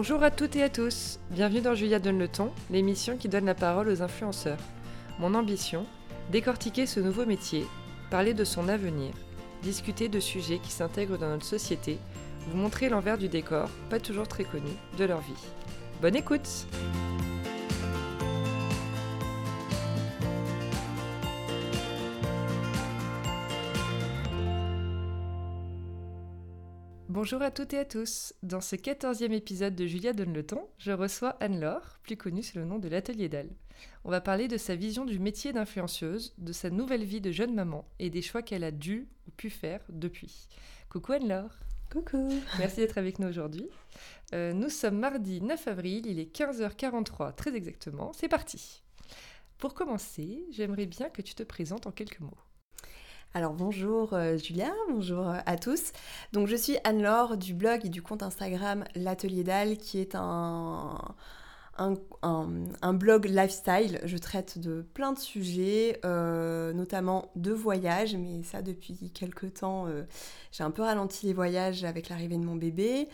Bonjour à toutes et à tous, bienvenue dans Julia Donne le ton, l'émission qui donne la parole aux influenceurs. Mon ambition, décortiquer ce nouveau métier, parler de son avenir, discuter de sujets qui s'intègrent dans notre société, vous montrer l'envers du décor, pas toujours très connu, de leur vie. Bonne écoute Bonjour à toutes et à tous. Dans ce 14e épisode de Julia donne le ton, je reçois Anne-Laure, plus connue sous le nom de l'Atelier d'Al. On va parler de sa vision du métier d'influenceuse, de sa nouvelle vie de jeune maman et des choix qu'elle a dû ou pu faire depuis. Coucou Anne-Laure. Coucou. Merci d'être avec nous aujourd'hui. Euh, nous sommes mardi 9 avril, il est 15h43 très exactement. C'est parti. Pour commencer, j'aimerais bien que tu te présentes en quelques mots. Alors bonjour euh, Julia, bonjour euh, à tous. Donc je suis Anne-Laure du blog et du compte Instagram L'Atelier d'Al qui est un, un, blog lifestyle. Je traite de plein de sujets, euh, notamment de voyages, mais ça depuis quelques temps, j'ai un peu ralenti les voyages avec l'arrivée de mon bébé.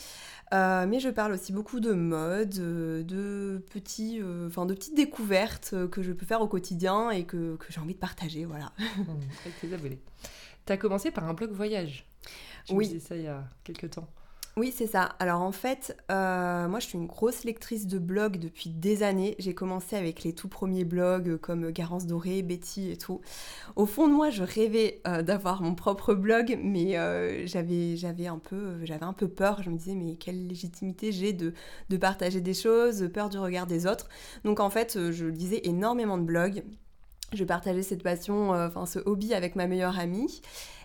Euh, mais je parle aussi beaucoup de mode, euh, de, petits, euh, de petites découvertes que je peux faire au quotidien et que, que j'ai envie de partager. Voilà. Avec tes abonnés. Tu as commencé par un blog voyage. Je oui. ça il y a quelques temps. Oui, c'est ça. Alors en fait, euh, moi je suis une grosse lectrice de blogs depuis des années. J'ai commencé avec les tout premiers blogs euh, comme Garance Doré, Betty et tout. Au fond de moi, je rêvais euh, d'avoir mon propre blog, mais j'avais, j'avais, un peu, j'avais un peu peur. Je me disais, mais quelle légitimité j'ai de, de partager des choses, peur du regard des autres. Donc en fait, je lisais énormément de blogs. Je partageais cette passion, enfin ce hobby avec ma meilleure amie.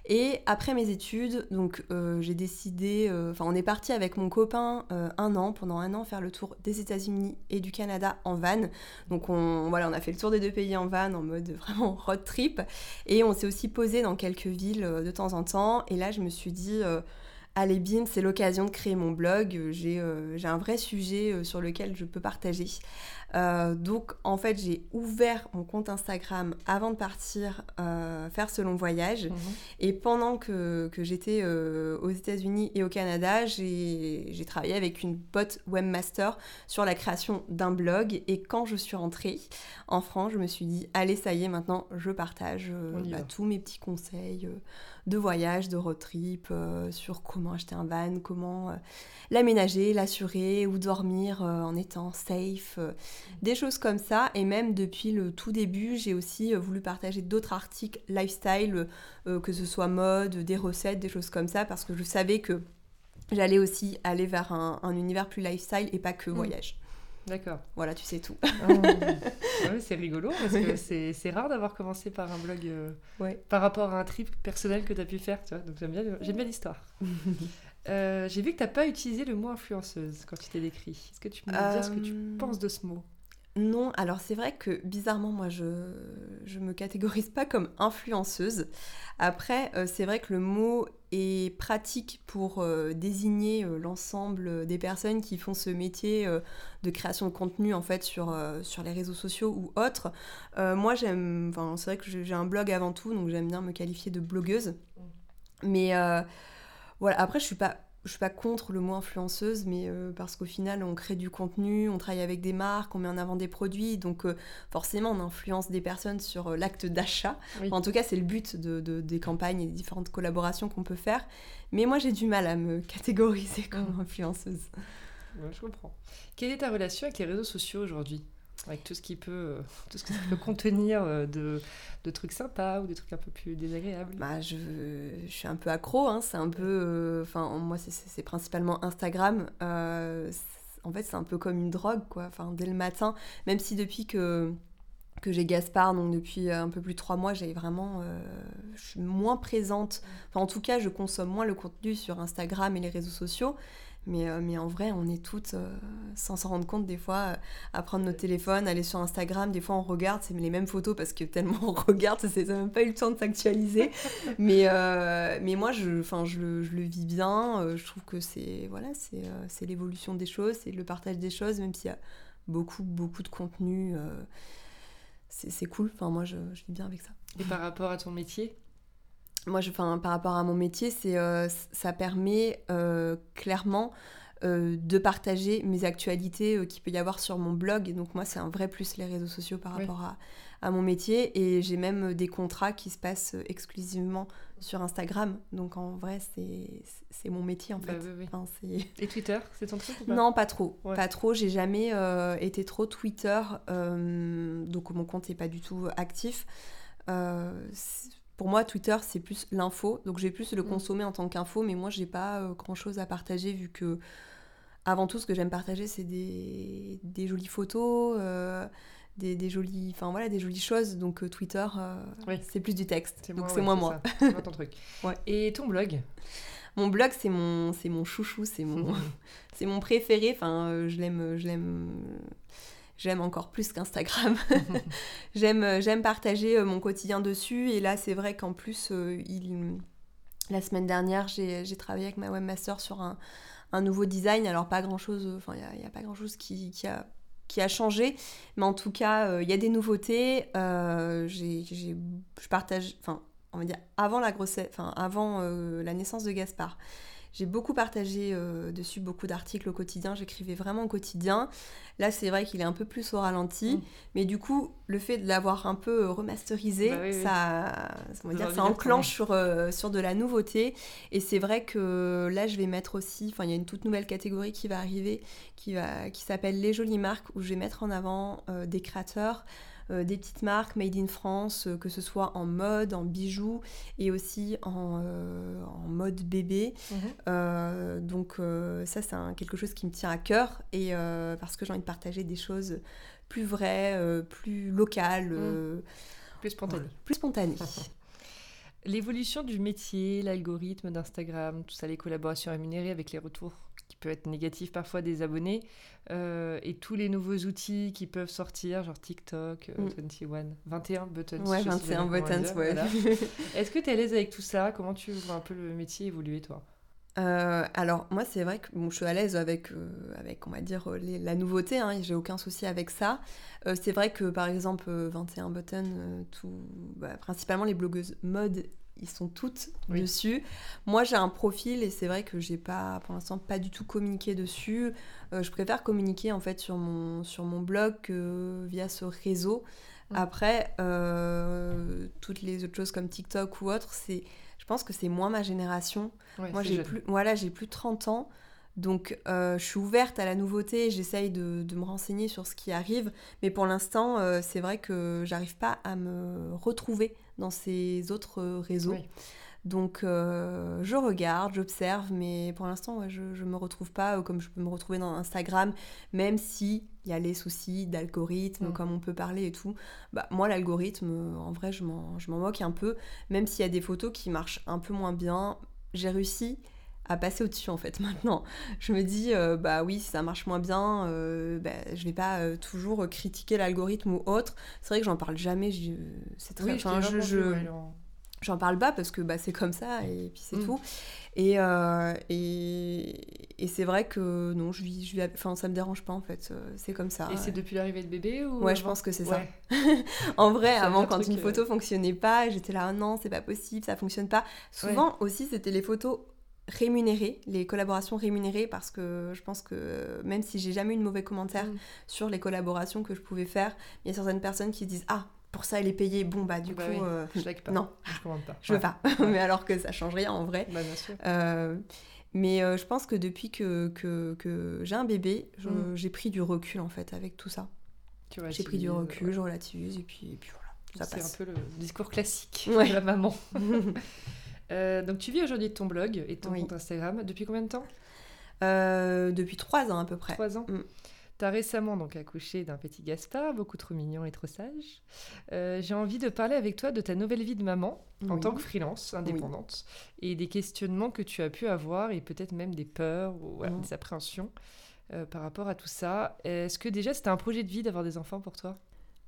Et après mes études, donc euh, j'ai décidé, euh, enfin on est parti avec mon copain euh, un an, pendant un an, faire le tour des États-Unis et du Canada en van. Donc on, voilà, on a fait le tour des deux pays en van en mode vraiment road trip. Et on s'est aussi posé dans quelques villes de temps en temps. Et là je me suis dit allez bim, c'est l'occasion de créer mon blog, j'ai un vrai sujet sur lequel je peux partager. Euh, donc en fait j'ai ouvert mon compte Instagram avant de partir euh, faire ce long voyage. Mhm. Et pendant que, que j'étais euh, aux États-Unis et au Canada, j'ai travaillé avec une pote webmaster sur la création d'un blog. Et quand je suis rentrée en France, je me suis dit, allez, ça y est, maintenant je partage bah, tous mes petits conseils de voyage, de road trip, sur comment acheter un van, comment l'aménager, l'assurer, ou dormir en étant safe des choses comme ça. Et même depuis le tout début, j'ai aussi euh, voulu partager d'autres articles lifestyle, euh, que ce soit mode, des recettes, des choses comme ça, parce que je savais que j'allais aussi aller vers un, univers plus lifestyle et pas que mm. voyage. D'accord. Voilà, tu sais tout. Ah c'est rigolo parce que c'est rare d'avoir commencé par un blog euh, par rapport à un trip personnel que tu as pu faire. Tu vois Donc j'aime bien, bien l'histoire. J'ai vu que tu n'as pas utilisé le mot influenceuse quand tu t'es décrit. Est-ce que tu peux me dire ce que tu penses de ce mot? Non, alors c'est vrai que bizarrement, moi je ne me catégorise pas comme influenceuse. Après, euh, c'est vrai que le mot est pratique pour euh, désigner euh, l'ensemble des personnes qui font ce métier de création de contenu en fait sur, sur les réseaux sociaux ou autres. moi j'aime, enfin c'est vrai que j'ai un blog avant tout, donc j'aime bien me qualifier de blogueuse. Mmh. Mais voilà, après je suis pas je suis pas contre le mot influenceuse, mais euh, parce qu'au final, on crée du contenu, on travaille avec des marques, on met en avant des produits, donc euh, forcément, on influence des personnes sur euh, l'acte d'achat. en tout cas, c'est le but de, des campagnes et des différentes collaborations qu'on peut faire. Mais moi, j'ai du mal à me catégoriser comme mm. influenceuse. je comprends. Quelle est ta relation avec les réseaux sociaux aujourd'hui? Avec tout ce qui peut, euh, tout ce que ça peut contenir euh, de, de, trucs sympas ou des trucs un peu plus désagréables bah, je, je suis un peu accro, hein, c'est un peu, euh, enfin moi c'est principalement Instagram. en fait c'est un peu comme une drogue quoi. Enfin dès le matin, même si depuis que que j'ai Gaspard, donc depuis un peu plus de trois mois, j'ai vraiment, je suis moins présente. Enfin, en tout cas, je consomme moins le contenu sur Instagram et les réseaux sociaux. Mais, euh, mais en vrai, on est toutes, euh, sans s'en rendre compte, des fois, euh, à prendre nos téléphones, aller sur Instagram. Des fois, on regarde, c'est les mêmes photos parce que tellement on regarde, c'est même pas eu le temps de s'actualiser. mais, mais moi, je, je, le, je le vis bien. je trouve que c'est voilà, c'est l'évolution des choses, c'est le partage des choses, même s'il y a beaucoup, beaucoup de contenu. c'est cool. Enfin, moi, je, je vis bien avec ça. Et par rapport à ton métier moi, je, par rapport à mon métier, c'est, euh, ça permet euh, clairement de partager mes actualités qu'il peut y avoir sur mon blog. Et donc moi, c'est un vrai plus les réseaux sociaux par rapport à, à mon métier. Et j'ai même des contrats qui se passent exclusivement sur Instagram. Donc en vrai, c'est mon métier en bah fait. Et Twitter, c'est ton truc ou pas? Non, pas trop. Pas trop. J'ai jamais euh, été trop Twitter. Euh, donc mon compte n'est pas du tout actif. Euh, pour moi, Twitter, c'est plus l'info. Donc je vais plus le mm. consommer en tant qu'info. Mais moi, j'ai pas grand chose à partager vu que. Avant tout, ce que j'aime partager, c'est des, des, jolies photos, des, des, jolies, enfin voilà, des jolies choses. Donc euh, Twitter, euh, c'est plus du texte. Donc c'est moins moi. C'est ton truc. Et ton blog? Mon blog, c'est mon, c'est mon chouchou, c'est mon, c'est mon préféré. Enfin, euh, je l'aime, je l'aime. J'aime encore plus qu'Instagram. j'aime, j'aime partager mon quotidien dessus. Et là, c'est vrai qu'en plus, il, la semaine dernière, j'ai, j'ai travaillé avec ma webmaster sur un, un nouveau design. Alors, pas grand chose, enfin, il n'y a, pas grand chose qui, qui a qui a changé. Mais en tout cas, euh, il y a des nouveautés. Euh, je partage, enfin, on va dire avant la grossesse, enfin, avant euh, la naissance de Gaspard. J'ai beaucoup partagé euh, dessus beaucoup d'articles au quotidien, j'écrivais vraiment au quotidien. Là, c'est vrai qu'il est un peu plus au ralenti, mm. mais du coup, le fait de l'avoir un peu euh, remasterisé, bah ça, ça, ça enclenche sur, euh, sur de la nouveauté. Et c'est vrai que là, je vais mettre aussi, enfin, il y a une toute nouvelle catégorie qui va arriver, qui, va, qui s'appelle Les Jolies Marques, où je vais mettre en avant des créateurs. Euh, des petites marques made in France, euh, que ce soit en mode, en bijoux et aussi en, euh, mode bébé. Mhm. donc ça, c'est quelque chose qui me tient à cœur et parce que j'ai envie de partager des choses plus vraies, plus locales. Mhm. Plus spontanées. plus spontanées. L'évolution du métier, l'algorithme d'Instagram, tout ça, les collaborations rémunérées avec les retours peuvent être négatifs parfois des abonnés, euh, et tous les nouveaux outils qui peuvent sortir, genre TikTok, 21, 21 buttons. Ouais, 21 buttons, ouais. Est-ce que tu es à l'aise avec tout ça? Comment tu vois un peu le métier évoluer, toi? Euh, alors moi c'est vrai que je suis à l'aise avec, euh, avec on va dire la nouveauté, hein, j'ai aucun souci avec ça. c'est vrai que par exemple 21 buttons, tout, bah, principalement les blogueuses mode ils sont toutes dessus. Moi, j'ai un profil et c'est vrai que j'ai pas, pour l'instant, pas du tout communiqué dessus. Euh, je préfère communiquer en fait sur mon, sur mon blog que via ce réseau. Après, euh, toutes les autres choses comme TikTok ou autre, c'est, je pense que c'est moins ma génération. Moi, j'ai plus, voilà, j'ai plus de 30 ans. Donc, euh, je suis ouverte à la nouveauté, j'essaye de, de, me renseigner sur ce qui arrive, mais pour l'instant, c'est vrai que j'arrive pas à me retrouver dans ces autres réseaux. Donc euh, je regarde, j'observe, mais pour l'instant je ne me retrouve pas euh, comme je peux me retrouver dans Instagram, même si il y a les soucis d'algorithme, mm. comme on peut parler et tout. Bah, moi l'algorithme, euh, en vrai je m'en moque un peu, même s'il y a des photos qui marchent un peu moins bien, j'ai réussi à passer au-dessus en fait maintenant. Je me dis, bah oui, si ça marche moins bien, bah, je vais pas toujours critiquer l'algorithme ou autre. C'est vrai que j'en parle jamais, c'est très... Oui, je, j'en parle pas parce que bah, c'est comme ça et puis c'est mm. tout. Et, euh, et, et c'est vrai que non, je vis, je vis, enfin, ça me dérange pas en fait, euh, c'est comme ça. Et c'est depuis l'arrivée de bébé ou Ouais, je pense que c'est ça. en vrai, avant, quand une euh, photo fonctionnait pas, j'étais là, non, c'est pas possible, ça fonctionne pas. Souvent aussi, c'était les photos rémunérées, les collaborations rémunérées, parce que je pense que même si j'ai jamais eu de mauvais commentaires mm. sur les collaborations que je pouvais faire, il y a certaines personnes qui se disent Ah, pour ça elle est payée. Bon bah du bah coup, euh, je like pas. non, je commande pas. Je veux pas. mais alors que ça change rien en vrai. Bah, bien sûr. Euh, mais euh, je pense que depuis que, que, que j'ai un bébé, mm. j'ai pris du recul en fait avec tout ça. J'ai pris du recul, je relativise et puis, et puis voilà. C'est un peu le discours classique de la maman. donc tu vis aujourd'hui de ton blog et ton compte Instagram depuis combien de temps? Depuis trois ans à peu près. Trois ans. Mm. Tu as récemment donc accouché d'un petit Gaspard, beaucoup trop mignon et trop sage. Euh, j'ai envie de parler avec toi de ta nouvelle vie de maman en tant que freelance indépendante et des questionnements que tu as pu avoir et peut-être même des peurs ou des appréhensions euh, par rapport à tout ça. Est-ce que déjà c'était un projet de vie d'avoir des enfants pour toi?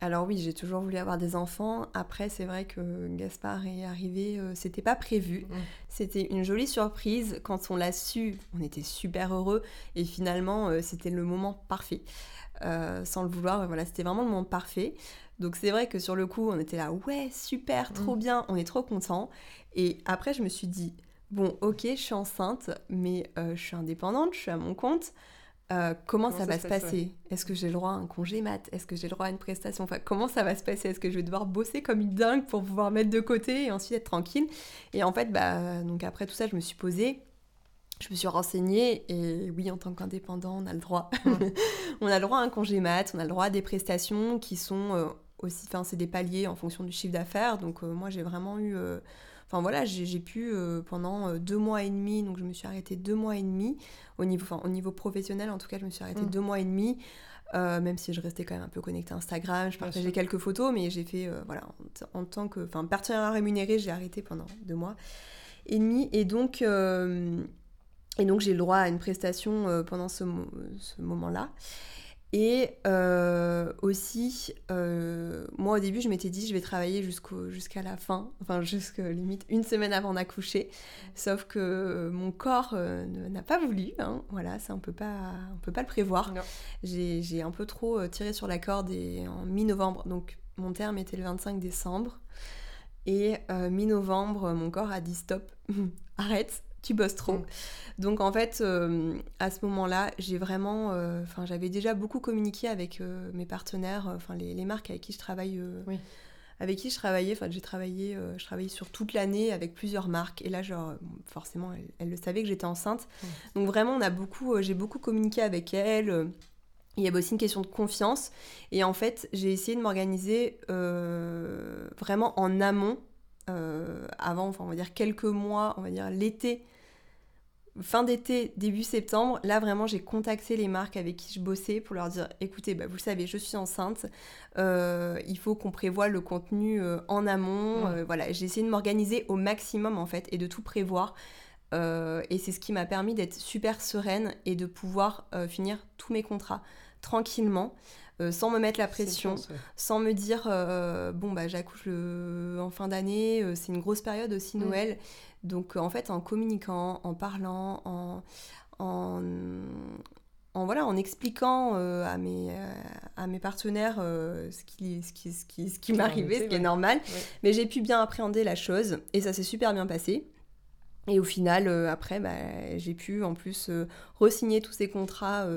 Alors oui, j'ai toujours voulu avoir des enfants. Après, c'est vrai que Gaspard est arrivé, euh, c'était pas prévu. Mmh. C'était une jolie surprise. Quand on l'a su, on était super heureux. Et finalement, euh, c'était le moment parfait. Euh, sans le vouloir, voilà, c'était vraiment le moment parfait. Donc c'est vrai que sur le coup, on était là, ouais, super, trop mmh. bien, on est trop content. Et après, je me suis dit, bon, ok, je suis enceinte, mais je suis indépendante, je suis à mon compte. Comment, ça, va se passer? Est-ce que j'ai le droit à un congé mat? Est-ce que j'ai le droit à une prestation? Enfin, comment ça va se passer? Est-ce que je vais devoir bosser comme une dingue pour pouvoir mettre de côté et ensuite être tranquille? Et en fait, bah, donc après tout ça, je me suis posée je me suis renseignée et oui, en tant qu'indépendant, on a le droit. on a le droit à un congé mat, on a le droit à des prestations qui sont euh, aussi, enfin, c'est des paliers en fonction du chiffre d'affaires. Donc, euh, moi, j'ai vraiment eu. Euh, enfin, voilà, j'ai pu pendant deux mois et demi, donc je me suis arrêtée deux mois et demi. Au niveau, au niveau professionnel, en tout cas, je me suis arrêtée mm. deux mois et demi. même si je restais quand même un peu connectée à Instagram, je partageais quelques photos, mais j'ai fait, voilà, en, tant que, enfin, partenaire rémunéré, j'ai arrêté pendant deux mois et demi. Et donc, et donc j'ai le droit à une prestation euh, pendant ce, moment-là. Et euh, aussi, euh, moi au début, je m'étais dit, je vais travailler jusqu'à la fin, enfin jusqu'à limite une semaine avant d'accoucher. Sauf que mon corps n'a pas voulu, hein. voilà, ça on peut pas, on peut pas le prévoir. J'ai un peu trop tiré sur la corde et en mi-novembre, donc mon terme était le 25 décembre. Et mi-novembre, mon corps a dit stop, arrête, tu bosses trop. Mm. Donc en fait, euh, à ce moment-là, j'ai vraiment, euh, enfin, j'avais déjà beaucoup communiqué avec euh, mes partenaires, enfin les, marques avec qui je travaille, avec qui je travaillais. Enfin, j'ai travaillé, je travaillais sur toute l'année avec plusieurs marques. Et là, genre, forcément, elles, le savaient que j'étais enceinte. Mm. Donc vraiment, on a beaucoup, j'ai beaucoup communiqué avec elles. Il y avait aussi une question de confiance. Et en fait, j'ai essayé de m'organiser vraiment en amont. Avant, enfin, on va dire quelques mois, on va dire l'été fin d'été, début septembre, là vraiment j'ai contacté les marques avec qui je bossais pour leur dire écoutez, bah, vous le savez, je suis enceinte, euh, il faut qu'on prévoie le contenu euh, en amont. Euh, voilà, j'ai essayé de m'organiser au maximum en fait et de tout prévoir. Et c'est ce qui m'a permis d'être super sereine et de pouvoir finir tous mes contrats tranquillement. sans me mettre la pression, sans me dire bon bah j'accouche en fin d'année, c'est une grosse période aussi. Noël. Donc en fait, en communiquant, en parlant, en, en, voilà, en expliquant euh, à, mes, euh, à mes partenaires euh, ce qui, ce qui, ce qui, ce qui m'arrivait, ce qui est normal, mais j'ai pu bien appréhender la chose et ça s'est super bien passé. Et au final, après, bah, j'ai pu en plus re-signer tous ces contrats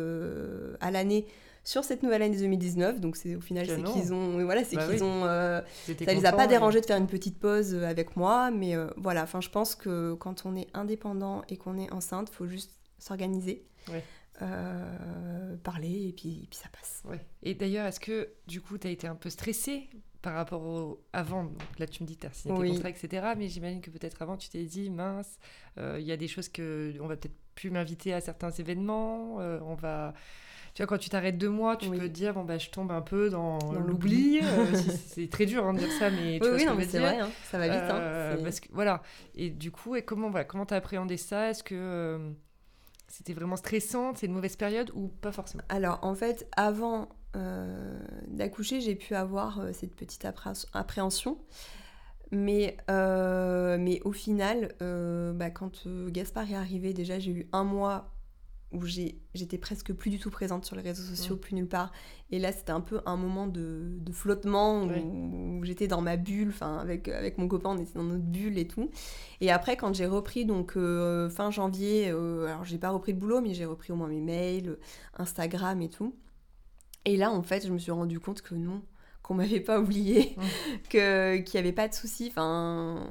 à l'année sur cette nouvelle année 2019. Donc c'est au final c'est qu'ils ont voilà c'est bah qu'ils ont euh, ça les a pas dérangé de faire une petite pause euh, avec moi, mais euh, voilà. Enfin je pense que quand on est indépendant et qu'on est enceinte, faut juste s'organiser. Parler et puis, et puis ça passe. Et d'ailleurs, est-ce que du coup, tu as été un peu stressée par rapport au avant? Là, tu me dis, tu as signé tes contrats, etc. Mais j'imagine que peut-être avant, tu t'es dit, mince, il y a des choses que on va peut-être plus m'inviter à certains événements, on va tu vois, quand tu t'arrêtes deux mois, tu peux te dire, bon, bah, je tombe un peu dans, l'oubli. Euh, c'est très dur hein, de dire ça, mais tu oui, vois c'est vrai, hein. ça va vite. Hein, euh, parce que, voilà. Et du coup, et comment voilà, comment as appréhendé ça? Est-ce que euh, c'était vraiment stressant C'est une mauvaise période ou pas forcément? Alors, en fait, avant d'accoucher, j'ai pu avoir cette petite appréhension. Mais, mais au final, bah, quand Gaspard est arrivé, déjà j'ai eu un mois où j'étais presque plus du tout présente sur les réseaux sociaux, plus nulle part. Et là, c'était un peu un moment de, flottement où, j'étais dans ma bulle, enfin avec, avec mon copain, on était dans notre bulle et tout. Et après, quand j'ai repris, donc euh, fin janvier, euh, alors j'ai pas repris le boulot, mais j'ai repris au moins mes mails, Instagram et tout. Et là, en fait, je me suis rendu compte que non, qu'on m'avait pas oublié, que qu'il n'y avait pas de souci, enfin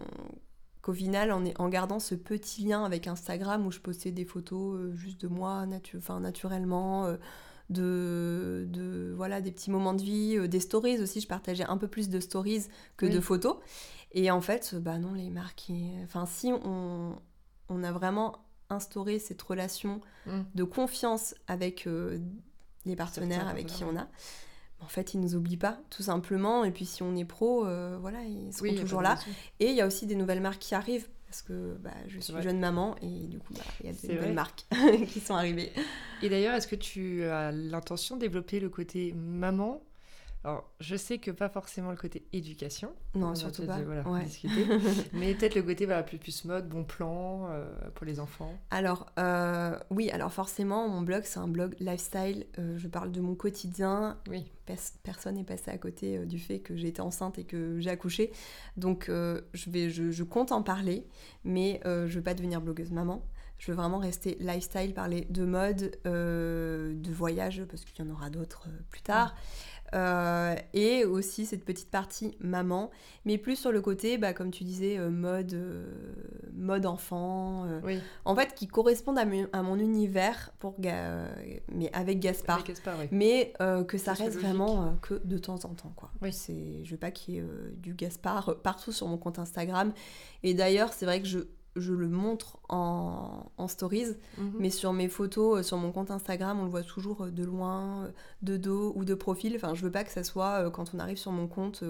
qu'au final, en, en, gardant ce petit lien avec Instagram où je postais des photos euh, juste de moi, natu naturellement, euh, de, de, voilà, des petits moments de vie, euh, des stories aussi, je partageais un peu plus de stories que de photos. Et en fait, bah non, les marques, enfin si on, on, a vraiment instauré cette relation mmh. de confiance avec les partenaires avec qui on a, en fait, ils nous oublient pas, tout simplement. Et puis, si on est pro, euh, voilà, ils seront toujours là. Et il y a aussi des nouvelles marques qui arrivent, parce que bah, je suis jeune maman, et du coup, bah, il y a des nouvelles marques qui sont arrivées. Et d'ailleurs, est-ce que tu as l'intention de développer le côté maman Alors, je sais que pas forcément le côté éducation. Non, surtout pas. voilà, discuter. mais peut-être le côté voilà, plus, plus mode, bon plan euh, pour les enfants. Alors, euh, oui, alors forcément, mon blog, c'est un blog lifestyle. Euh, je parle de mon quotidien. Oui. personne n'est passé à côté du fait que été enceinte et que j'ai accouché. Donc, je, vais, je, je, compte en parler, mais je ne veux pas devenir blogueuse maman. Je veux vraiment rester lifestyle, parler de mode, de voyage, parce qu'il y en aura d'autres plus tard. Euh, et aussi cette petite partie maman, mais plus sur le côté, bah, comme tu disais, euh, mode, euh, mode enfant, en fait, qui correspondent à, mon univers, pour mais avec Gaspard, mais que ça reste vraiment que de temps en temps. Quoi. Oui. Je veux pas qu'il y ait du Gaspard partout sur mon compte Instagram, et d'ailleurs, c'est vrai que je je le montre en, stories, mhm. mais sur mes photos, euh, sur mon compte Instagram, on le voit toujours euh, de loin, euh, de dos ou de profil. Enfin, je veux pas que ça soit quand on arrive sur mon compte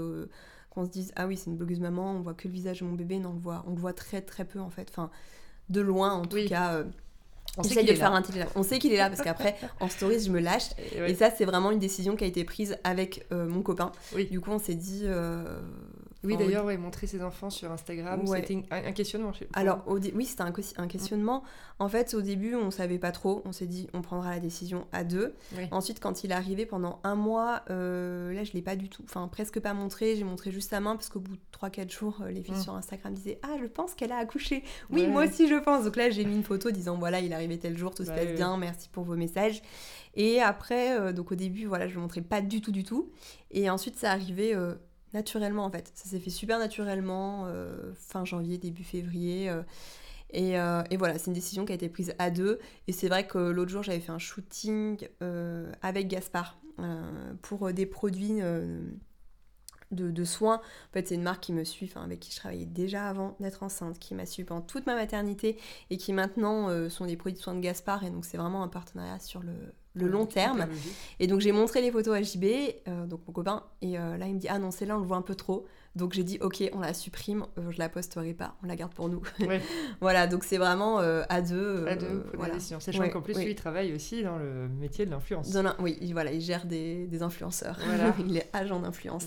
qu'on se dise ah oui c'est une blogueuse maman, on voit que le visage de mon bébé. Non, on le voit, on le voit très très peu en fait. Enfin, de loin en tout cas. On sait qu'il est là. On sait qu'il est là parce qu'après, en stories, je me lâche. Et, ça, c'est vraiment une décision qui a été prise avec mon copain. Du coup, on s'est dit, oui, d'ailleurs, montrer ses enfants sur Instagram, c'était un, questionnement. Alors, oui, c'était un, questionnement. En fait, au début, on savait pas trop. On s'est dit, on prendra la décision à deux. Ensuite, quand il est arrivé pendant un mois, euh, là, je l'ai pas du tout, enfin, presque pas montré. J'ai montré juste sa main parce qu'au bout de 3-4 jours, euh, les filles mm. sur Instagram disaient Ah, je pense qu'elle a accouché. Oui, moi aussi, je pense. Donc là, j'ai mis une photo disant Voilà, il est arrivé tel jour, tout se passe bien, merci pour vos messages. Et après, euh, donc au début, voilà, je le montrais pas du tout, du tout. Et ensuite, ça arrivait naturellement en fait. Ça s'est fait super naturellement, euh, fin janvier, début février. Euh, et, euh, et, voilà, c'est une décision qui a été prise à deux. Et c'est vrai que l'autre jour, j'avais fait un shooting avec Gaspard pour des produits de, de, soins. En fait, c'est une marque qui me suit, avec qui je travaillais déjà avant d'être enceinte, qui m'a suivi pendant toute ma maternité et qui maintenant sont des produits de soins de Gaspard. Et donc, c'est vraiment un partenariat sur le, le long terme. Et donc j'ai montré les photos à JB, euh, donc mon copain, et euh, là il me dit ah non celle-là on le voit un peu trop. Donc j'ai dit ok on la supprime, euh, je la posterai pas, on la garde pour nous. voilà donc c'est vraiment à deux. à deux pour voilà. Sachant qu'en plus lui il travaille aussi dans le métier de l'influence. Oui voilà il gère des, des influenceurs. Voilà. il est agent d'influence.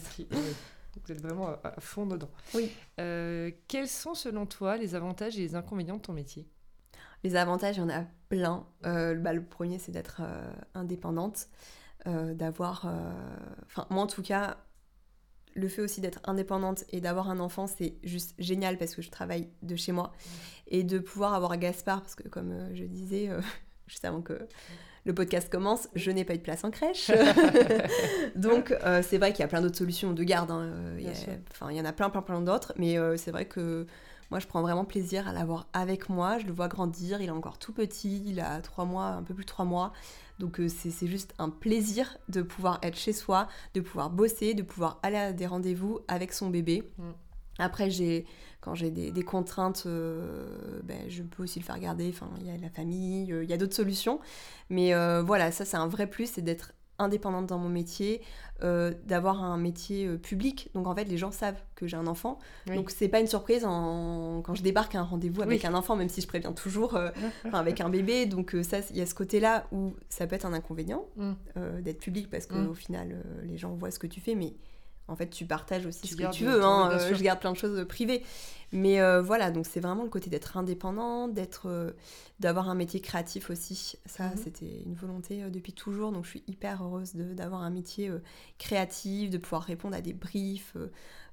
Vous êtes vraiment à fond dedans. Oui. quels sont selon toi les avantages et les inconvénients de ton métier? Les avantages, il y en a plein. Euh, bah, le premier, c'est d'être euh, indépendante, euh, d'avoir... Enfin, moi, en tout cas, le fait aussi d'être indépendante et d'avoir un enfant, c'est juste génial parce que je travaille de chez moi. Et de pouvoir avoir Gaspard, parce que comme je disais juste avant que le podcast commence, je n'ai pas eu de place en crèche. Donc, c'est vrai qu'il y a plein d'autres solutions de garde. Hein. Enfin, il y en a plein, plein, plein d'autres. Mais c'est vrai que moi, je prends vraiment plaisir à l'avoir avec moi. Je le vois grandir. Il est encore tout petit. Il a trois mois, un peu plus de trois mois. Donc, euh, c'est juste un plaisir de pouvoir être chez soi, de pouvoir bosser, de pouvoir aller à des rendez-vous avec son bébé. Mm. Après, j'ai, quand j'ai des, contraintes, euh, ben, je peux aussi le faire garder. Enfin, il y a la famille, euh, il y a d'autres solutions. Mais voilà, ça, c'est un vrai plus, c'est d'être indépendante dans mon métier, euh, d'avoir un métier euh, public. Donc en fait, les gens savent que j'ai un enfant. Donc c'est pas une surprise quand je débarque à un rendez-vous avec un enfant, même si je préviens toujours, euh, avec un bébé. Donc ça, il y a ce côté-là où ça peut être un inconvénient mm. d'être public parce qu'au mm. final, les gens voient ce que tu fais, mais en fait, tu partages aussi ce que tu veux. Hein, euh, je garde plein de choses privées. Mais euh, voilà, donc c'est vraiment le côté d'être indépendant, d'être, euh, d'avoir un métier créatif aussi. Ça, mhm. c'était une volonté depuis toujours. Donc je suis hyper heureuse d'avoir un métier créatif, de pouvoir répondre à des briefs,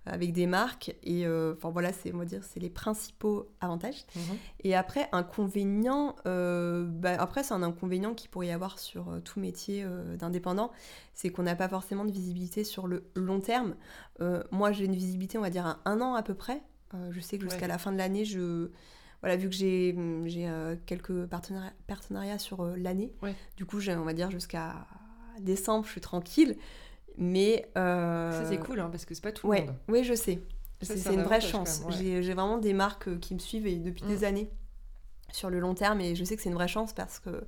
avec des marques. Et euh, enfin voilà, c'est on va dire c'est les principaux avantages. Mhm. Et après inconvénient, euh, bah, après c'est un inconvénient qui pourrait y avoir sur euh, tout métier d'indépendant, c'est qu'on n'a pas forcément de visibilité sur le long terme. moi j'ai une visibilité on va dire à un an à peu près. je sais que jusqu'à la fin de l'année je voilà, vu que j'ai quelques partenariats, partenariats sur l'année, du coup, j'ai, on va dire, jusqu'à décembre, je suis tranquille. Mais. Euh, ça, c'est cool, hein, parce que c'est pas tout le monde. Oui, je sais. C'est une vraie chance. J'ai vraiment des marques euh, qui me suivent et depuis des mm. années sur le long terme et je sais que c'est une vraie chance parce que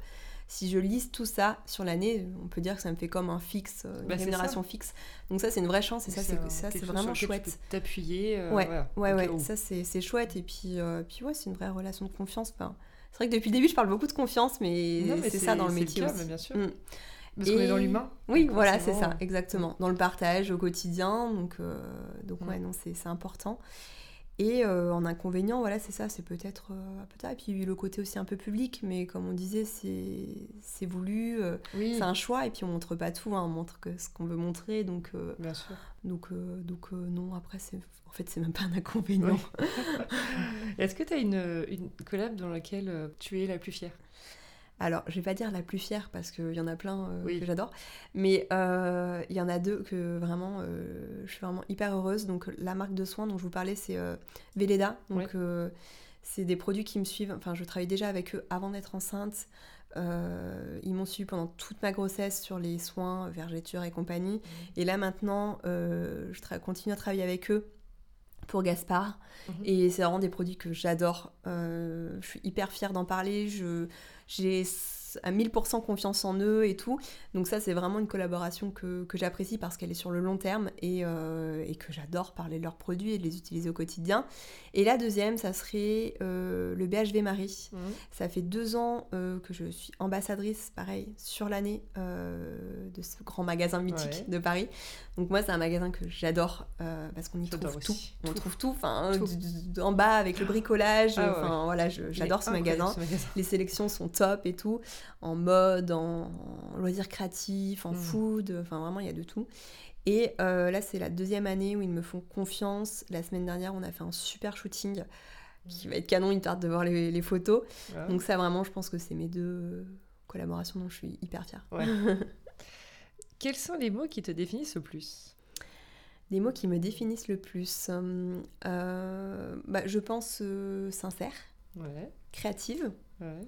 si je lise tout ça sur l'année, on peut dire que ça me fait comme un fixe, euh, une bah fixe. Donc ça, c'est une vraie chance et ça, c'est ça, c'est vraiment chouette. T'appuyer. ouais, ouais, ouais. Ça, c'est chouette et puis, puis ouais, c'est une vraie relation de confiance. c'est vrai que depuis le début, je parle beaucoup de confiance, mais, c'est ça dans le métier. bien sûr. Mm. Parce qu'on est dans l'humain. Oui, voilà, c'est ça, exactement. Dans le partage au quotidien, donc, euh, donc Mm. ouais, non, c'est important. Et euh, en inconvénient, voilà, c'est ça, c'est peut-être euh, peut-être- Et puis le côté aussi un peu public, mais comme on disait, c'est voulu, euh, Oui, c'est un choix, et puis on montre pas tout, hein, on montre que ce qu'on veut montrer, donc, euh, bien sûr. donc, donc non, après, c'est en fait, c'est même pas un inconvénient. Est-ce que tu as une, une collab dans laquelle tu es la plus fière? Alors, je vais pas dire la plus fière parce qu'il y en a plein euh, Oui. que j'adore, mais euh, il y en a deux que vraiment euh, je suis vraiment hyper heureuse. Donc, la marque de soins dont je vous parlais, c'est Velleda. Donc, Ouais. c'est des produits qui me suivent. Enfin, je travaillais déjà avec eux avant d'être enceinte. Euh, ils m'ont suivi pendant toute ma grossesse sur les soins, vergéture et compagnie. Et là, maintenant, euh, je continue à travailler avec eux pour Gaspard. Mhm. Et c'est vraiment des produits que j'adore. Euh, je suis hyper fière d'en parler. Je, j'ai à 1000% confiance en eux et tout. Donc ça, c'est vraiment une collaboration que, que j'apprécie parce qu'elle est sur le long terme et, euh, et que j'adore parler de leurs produits et de les utiliser au quotidien. Et la deuxième, ça serait euh, le BHV Marie. Mhm. Ça fait deux ans euh, que je suis ambassadrice, pareil, sur l'année euh, de ce grand magasin mythique Ouais. de Paris. Donc moi, c'est un magasin que j'adore parce qu'on y trouve tout. On trouve tout, enfin, Tout. en bas avec le bricolage. Ah ouais, Enfin voilà, j'adore ce magasin. Les sélections sont top et tout, en mode, en, en loisirs créatifs, en Mm. food, enfin vraiment il y a de tout. Et euh, là c'est la deuxième année où ils me font confiance. La semaine dernière on a fait un super shooting qui va être canon, il tarde de voir les, les photos. Donc ça vraiment je pense que c'est mes deux collaborations dont je suis hyper fière. Ouais. Quels sont les mots qui te définissent le plus? Des mots qui me définissent le plus. hum, euh, bah, je pense euh, sincère, Ouais, créative ouais.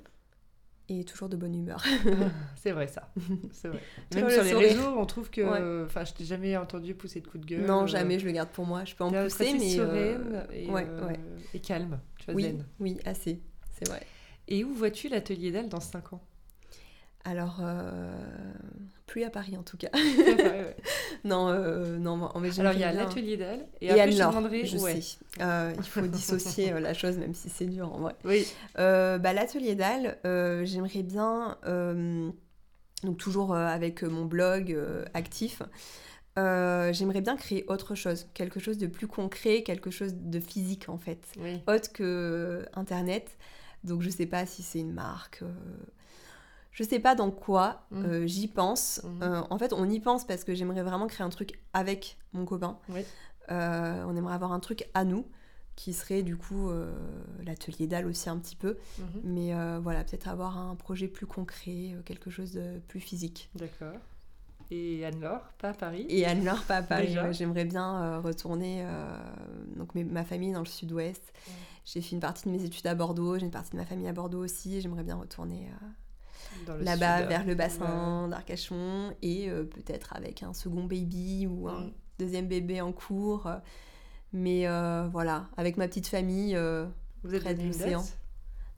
Et toujours de bonne humeur. c'est vrai ça. C'est vrai. Même le sur les sourire. réseaux, on trouve que. Ouais. Enfin, je t'ai jamais entendu pousser de coups de gueule. non, euh, jamais, je le garde pour moi. Je peux en pousser, mais... euh, sereine et, ouais, euh, ouais. et calme. Tu vois, Oui, zen. oui, assez, c'est vrai. Et où vois-tu l'atelier d'Al dans 5 ans? Alors, euh, plus à Paris en tout cas. Ouais. non, euh, non, en fait, Alors, il y a l'atelier d'Al. Et, Et, après, je demanderai. je ouais. sais. Euh, il faut dissocier euh, la chose, même si c'est dur en vrai. Oui. Euh, bah, L'atelier euh, j'aimerais bien, euh, donc toujours euh, avec mon blog euh, actif, euh, j'aimerais bien créer autre chose, quelque chose de plus concret, quelque chose de physique en fait. Oui. autre que Internet. Donc je sais pas si c'est une marque. euh, Je sais pas dans quoi. Mm. euh, J'y pense. Mhm. Euh, en fait, on y pense parce que j'aimerais vraiment créer un truc avec mon copain. Oui. Euh, on aimerait avoir un truc à nous qui serait du coup l'atelier d'Al aussi un petit peu. Mhm. Mais voilà, peut-être avoir un projet plus concret, quelque chose de plus physique. D'accord. Et Anne-Laure, pas à Paris Et Anne-Laure, pas à Paris. Ouais, J'aimerais bien euh, retourner. euh, donc, mes- ma famille est dans le sud-ouest. Ouais. J'ai fait une partie de mes études à Bordeaux. J'ai une partie de ma famille à Bordeaux aussi. J'aimerais bien retourner euh, là-bas, vers le bassin d'Arcachon. Et euh, peut-être avec un second baby ou un Mm. deuxième bébé en cours. Mais euh, voilà, avec ma petite famille. euh, Vous êtes près de l'océan.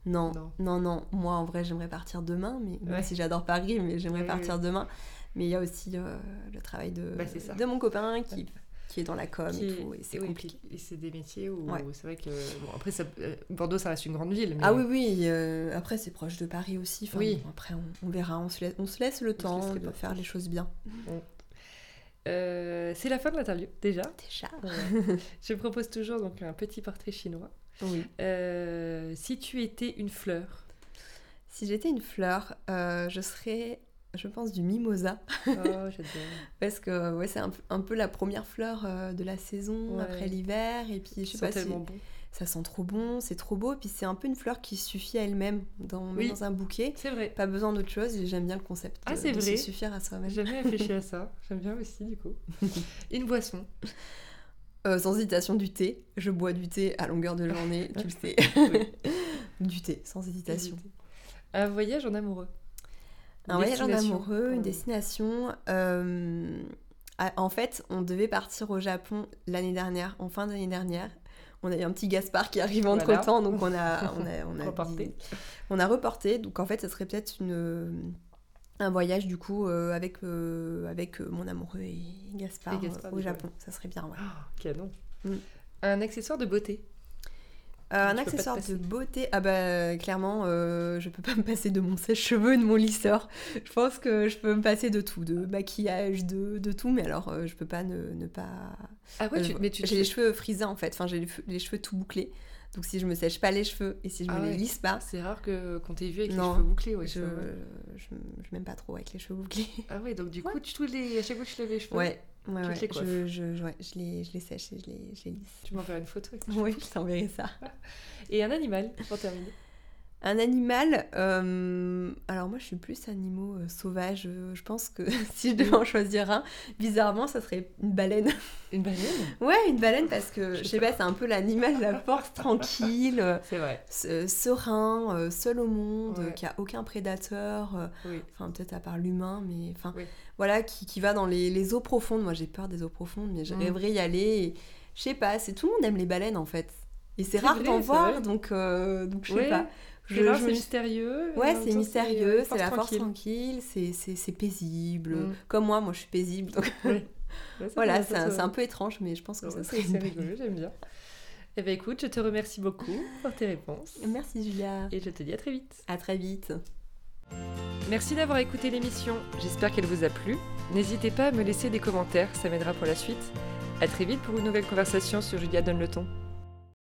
non, Non. non, non, Moi, en vrai, j'aimerais partir demain. Mais même Ouais. si j'adore Paris, mais j'aimerais partir demain. Mais il y a aussi le travail de, Bah, de mon copain qui, qui est dans la com Qui- et tout. Et c'est oui, compliqué. Et c'est des métiers où Ouais. c'est vrai que. Bon, après, ça- euh, Bordeaux, ça reste une grande ville. Mais Ah oui, oui. euh, après, c'est proche de Paris aussi. Enfin, Oui. bon, après, on, on verra. On se laisse, on se laisse le se temps laisse de faire les choses bien. Euh, c'est la fin de l'interview, déjà. Déjà. Je propose toujours donc un petit portrait chinois. Oui. Euh, si tu étais une fleur, Si j'étais une fleur, euh, je serais, je pense, du mimosa. oh. Parce que ouais, c'est un, un peu la première fleur euh, de la saison Ouais. après l'hiver. Et puis, je sais pas si tellement bons. ça sent trop bon, c'est trop beau. Et puis, c'est un peu une fleur qui suffit à elle-même dans, même Oui. dans un bouquet. C'est vrai. Pas besoin d'autre chose. J'aime bien le concept Ah, c'est vrai. se suffire à soi-même. J'ai jamais réfléchi à ça. J'aime bien aussi, du coup. Une boisson. Euh, sans hésitation, du thé. Je bois du thé à longueur de journée, tu le sais. Du thé, sans hésitation. Un voyage en amoureux. Un voyage en amoureux, une destination. euh, ah, En fait, on devait partir au Japon l'année dernière, en fin d'année dernière. On a eu un petit Gaspard qui arrive entre Voilà. temps, donc on a, on a, on a, Reporté. dit- on a reporté. Donc en fait, ça serait peut-être une, un voyage du coup euh, avec, euh, avec euh, mon amoureux et Gaspard, Et Gaspard, euh, au Japon. Ça serait bien, ouais. Oh, canon. Mm. Un accessoire de beauté. Euh, un accessoire de beauté, ah bah clairement, euh, je peux pas me passer de mon sèche-cheveux et de mon lisseur. Je pense que je peux me passer de tout, de maquillage, de, de tout, mais alors euh, je peux pas ne, ne pas. Ah ouais, tu, mais tu j'ai les cheveux frisés en fait, enfin j'ai les, cheveux tout bouclés. Donc si je me sèche pas les cheveux et si je me ah les lisse pas. C'est rare que qu'on t'ait vu avec les cheveux bouclés. Ouais, je, je, je, m'aime pas trop avec les cheveux bouclés. Ah ouais, donc du coup, tu, tous les, à chaque fois que tu lèves les cheveux. Ouais, Ouais, ouais. Je, je, ouais, je, les, je les sèche et je les, je les lisse. Tu m'enverras une photo Oui, je t'enverrai ça. Et un animal, pour terminer un animal, euh, alors moi je suis plus animaux euh, sauvages. Euh, je pense que si je devais en choisir un, bizarrement, ça serait une baleine. Une baleine? Ouais, une baleine parce que je sais pas, c'est un peu l'animal de la force tranquille, c'est vrai. serein, seul au monde, qui a aucun prédateur. Enfin, peut-être à part l'humain, mais enfin, voilà, qui, qui, va dans les, les eaux profondes. Moi j'ai peur des eaux profondes, mais je mm. rêverais y aller. Je sais pas, c'est tout le monde aime les baleines en fait. Et c'est rare d'en voir, donc, donc je sais pas. C'est mystérieux. Ouais, c'est mystérieux, c'est la force tranquille, c'est paisible. Mm. Comme moi, moi je suis paisible. Donc... voilà, c'est un, peu étrange, mais je pense que ça serait. C'est rigolo, j'aime bien. Eh bien écoute, je te remercie beaucoup pour tes réponses. Merci Julia. Et je te dis à très vite. À très vite. Merci d'avoir écouté l'émission. J'espère qu'elle vous a plu. N'hésitez pas à me laisser des commentaires, ça m'aidera pour la suite. À très vite pour une nouvelle conversation sur Julia Donne le ton.